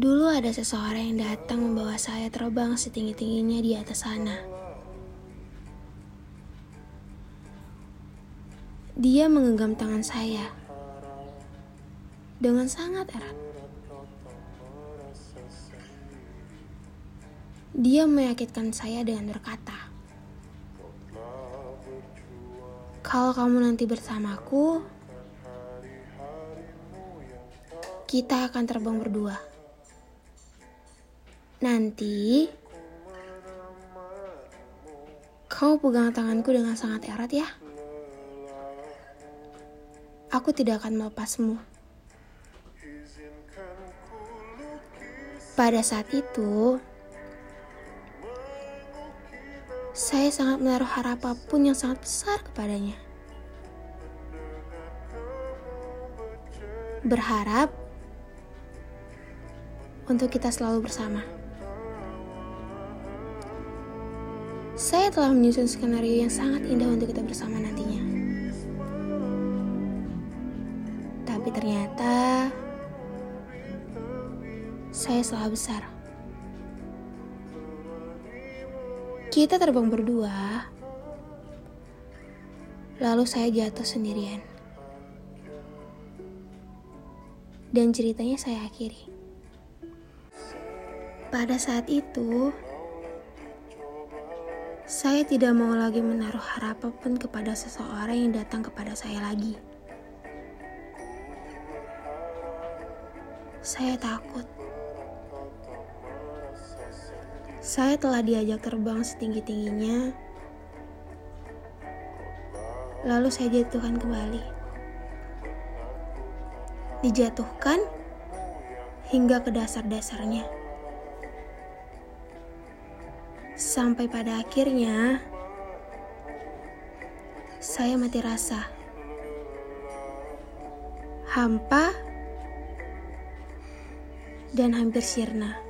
Dulu ada seseorang yang datang membawa saya terbang setinggi-tingginya di atas sana. Dia menggenggam tangan saya dengan sangat erat. Dia meyakinkan saya dengan berkata, "Kalau kamu nanti bersamaku, kita akan terbang berdua." Nanti kau pegang tanganku dengan sangat erat ya. Aku tidak akan melepasmu. Pada saat itu, saya sangat menaruh harapan pun yang sangat besar kepadanya. Berharap untuk kita selalu bersama. Saya telah menyusun skenario yang sangat indah untuk kita bersama nantinya. Tapi ternyata saya salah besar. Kita terbang berdua, lalu saya jatuh sendirian. Dan ceritanya saya akhiri. Pada saat itu, saya tidak mau lagi menaruh harapan pun kepada seseorang yang datang kepada saya lagi. Saya takut. Saya telah diajak terbang setinggi-tingginya, lalu saya jatuhkan kembali. Dijatuhkan hingga ke dasar-dasarnya. Sampai pada akhirnya, saya mati rasa. Hampa dan hampir sirna.